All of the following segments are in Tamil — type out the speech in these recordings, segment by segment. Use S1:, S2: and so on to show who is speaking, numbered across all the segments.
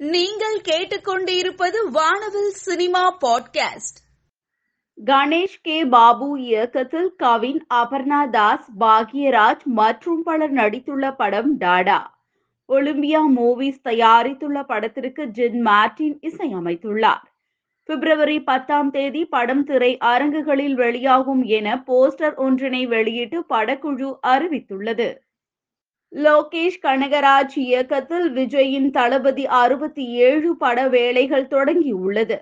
S1: நீங்கள் கேட்டுக்கொண்டிருப்பது வானவில் cinema podcast.
S2: Ganesh K. Babu இயக்கத்தில் கவின் அபர்ணா தாஸ் பாக்யராஜ் மற்றும் பலர் நடித்துள்ள படம் டாடா. ஒலிம்பியா மூவிஸ் தயாரித்துள்ள படத்திற்கு ஜின் மார்டின் இசையமைத்துள்ளார். பிப்ரவரி பத்தாம் தேதி படம் திரை அரங்குகளில் வெளியாகும் என போஸ்டர் ஒன்றினை வெளியிட்டு படக்குழு அறிவித்துள்ளது. லோகேஷ் கனகராஜ் இயக்கத்தில் விஜயின் தளபதி அறுபத்தி ஏழு பட வேலைகள் தொடங்கியுள்ளது.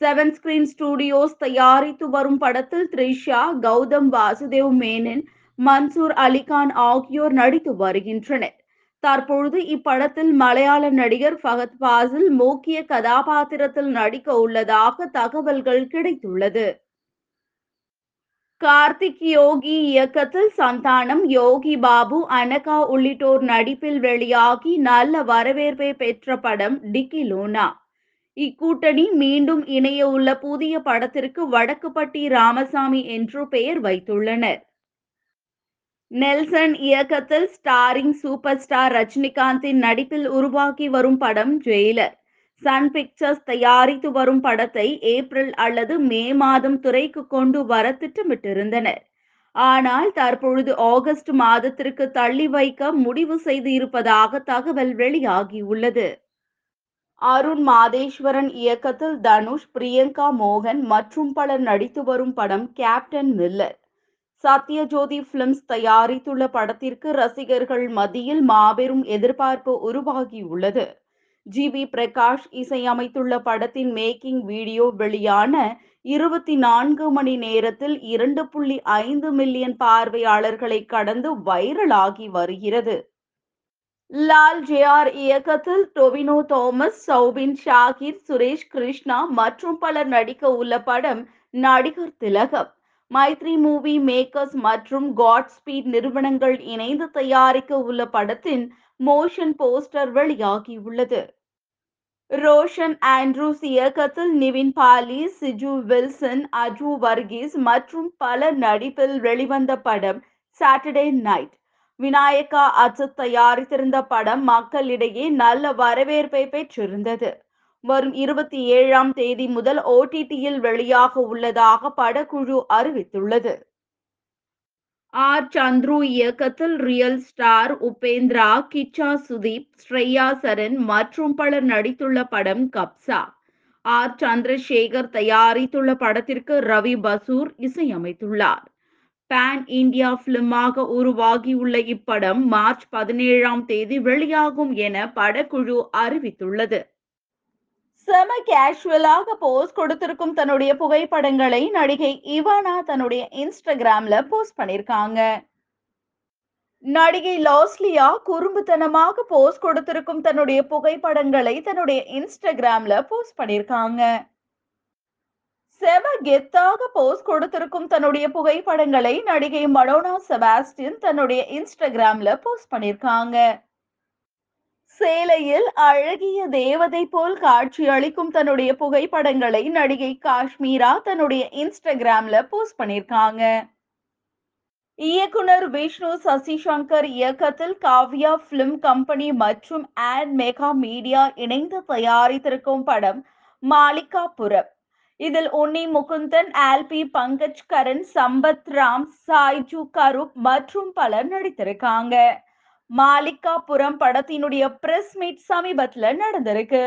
S2: செவன் ஸ்கிரீன் ஸ்டுடியோஸ் தயாரித்து வரும் படத்தில் த்ரிஷா கௌதம் வாசுதேவ் மேனன் மன்சூர் அலிகான் ஆகியோர் நடித்து வருகின்றனர். தற்பொழுது இப்படத்தில் மலையாள நடிகர் ஃபகத் பாசில் முக்கிய கதாபாத்திரத்தில் நடிக்க உள்ளதாக தகவல்கள் கிடைத்துள்ளது. கார்த்திக் யோகி இயக்கத்தில் சந்தானம் யோகி பாபு அனகா உள்ளிட்டோர் நடிப்பில் வெளியாகி நல்ல வரவேற்பை பெற்ற படம் டிக்கி லோனா. இக்கூட்டணி மீண்டும் இணைய உள்ள புதிய படத்திற்கு வடக்குப்பட்டி ராமசாமி என்று பெயர் வைத்துள்ளனர். நெல்சன் இயக்கத்தில் ஸ்டாரிங் சூப்பர் ஸ்டார் ரஜினிகாந்தின் நடிப்பில் உருவாக்கி வரும் படம் ஜெயிலர். சன் பிக்சர்ஸ் தயாரித்து வரும் படத்தை ஏப்ரல் அல்லது மே மாதம் துறைக்கு கொண்டு வர திட்டமிட்டிருந்தனர். ஆனால் தற்பொழுது ஆகஸ்ட் மாதத்திற்கு தள்ளி வைக்க முடிவு செய்து இருப்பதாக தகவல் வெளியாகியுள்ளது. அருண் மாதேஸ்வரன் இயக்கத்தில் தனுஷ் பிரியங்கா மோகன் மற்றும் பலர் நடித்து வரும் படம் கேப்டன் மில்லர் சத்யஜோதி பிலிம்ஸ் தயாரித்துள்ள படத்திற்கு ரசிகர்கள் மத்தியில் மாபெரும் எதிர்பார்ப்பு உருவாகியுள்ளது. ஜி பி பிரகாஷ் இசையமைத்துள்ள படத்தின் மேக்கிங் வீடியோ வெளியான இருபத்தி நான்கு மணி நேரத்தில் இரண்டு புள்ளி ஐந்து மில்லியன் பார்வையாளர்களை கடந்து வைரலாகி வருகிறது. லால் ஜேஆர் இயக்கத்தில் டொவினோ தோமஸ் சௌபின் ஷாகிர் சுரேஷ் கிருஷ்ணா மற்றும் பலர் நடிக்க உள்ள படம் நடிகர் திலகம். மைத்ரி மூவி மேக்கர்ஸ் மற்றும் காட் ஸ்பீட் நிறுவனங்கள் இணைந்து தயாரிக்க உள்ள படத்தின் மோஷன் போஸ்டர் வெளியாகியுள்ளது ரோஷன் ஆண்ட்ரூஸ் இயக்கத்தில் நிவின் பாலி சிஜு வில்சன் அஜு வர்கீஸ் மற்றும் பலர் நடிப்பில் வெளிவந்த படம் சாட்டர்டே நைட் விநாயகா அஜித் தயாரித்திருந்த படம் மக்களிடையே நல்ல வரவேற்பை பெற்றிருந்தது. வரும் இருபத்தி ஏழாம் தேதி முதல் ஓடிடியில் வெளியாக உள்ளதாக படக்குழு அறிவித்துள்ளது. ஆர் சந்துரு இயக்கத்தில் ரியல் ஸ்டார் உபேந்திரா கிச்சா சுதீப் ஸ்ரேயா சரண் மற்றும் பலர் நடித்துள்ள படம் கப்சா ஆர் சந்திரசேகர் தயாரித்துள்ள படத்திற்கு ரவி பசூர் இசையமைத்துள்ளார். பேன் இந்தியா பிலிமாக உருவாகியுள்ள இப்படம் மார்ச் பதினேழாம் தேதி வெளியாகும் என படக்குழு அறிவித்துள்ளது. செம கேஷுவலாக போஸ்ட் கொடுத்திருக்கும் தன்னுடைய புகைப்படங்களை நடிகை இவானா தன்னுடைய இன்ஸ்டாகிராம்ல போஸ்ட் பண்ணிருக்காங்க. நடிகை லாஸ்லியா குறும்புத்தனமாக போஸ்ட் கொடுத்திருக்கும் தன்னுடைய புகைப்படங்களை தன்னுடைய இன்ஸ்டாகிராம்ல போஸ்ட் பண்ணிருக்காங்க. செம கெத்தாக போஸ்ட் கொடுத்திருக்கும் தன்னுடைய புகைப்படங்களை நடிகை மடோனா செபாஸ்டின் தன்னுடைய இன்ஸ்டாகிராம்ல போஸ்ட் பண்ணிருக்காங்க. சேலையில் அழகிய தேவதை போல் காட்சி அளிக்கும் தன்னுடைய புகைப்படங்களை நடிகை காஷ்மீரா தன்னுடைய இன்ஸ்டாகிராம்ல போஸ்ட் பண்ணிருக்காங்க இயக்குனர் விஷ்ணு சசிசங்கர் இயக்கத்தில் காவ்யா பிலிம் கம்பெனி மற்றும் ஆட் மெகா மீடியா இணைந்து தயாரித்திருக்கும் படம் மாலிகாபுரம் இதில் உன்னி முகுந்தன் ஆல்பி பங்கஜ் கரண் சம்பத் ராம் சாய்ஜு கருப் மற்றும் பலர் நடித்திருக்காங்க. மாலிகாபுரம் படத்தினுடைய பிரஸ் மீட் சமீபத்துல நடந்திருக்கு.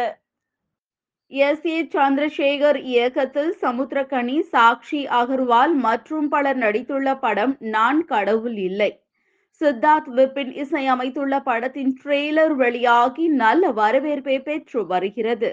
S2: எஸ். ஏ. சந்திரசேகர் இயக்கத்தில் சமுத்திரகனி சாக்ஷி அகர்வால் மற்றும் பலர் நடித்துள்ள படம் நான் கடவுள் இல்லை. சித்தார்த் விபின் இசையமைத்துள்ள படத்தின் ட்ரெய்லர் வெளியாகி நல்ல வரவேற்பை பெற்று வருகிறது.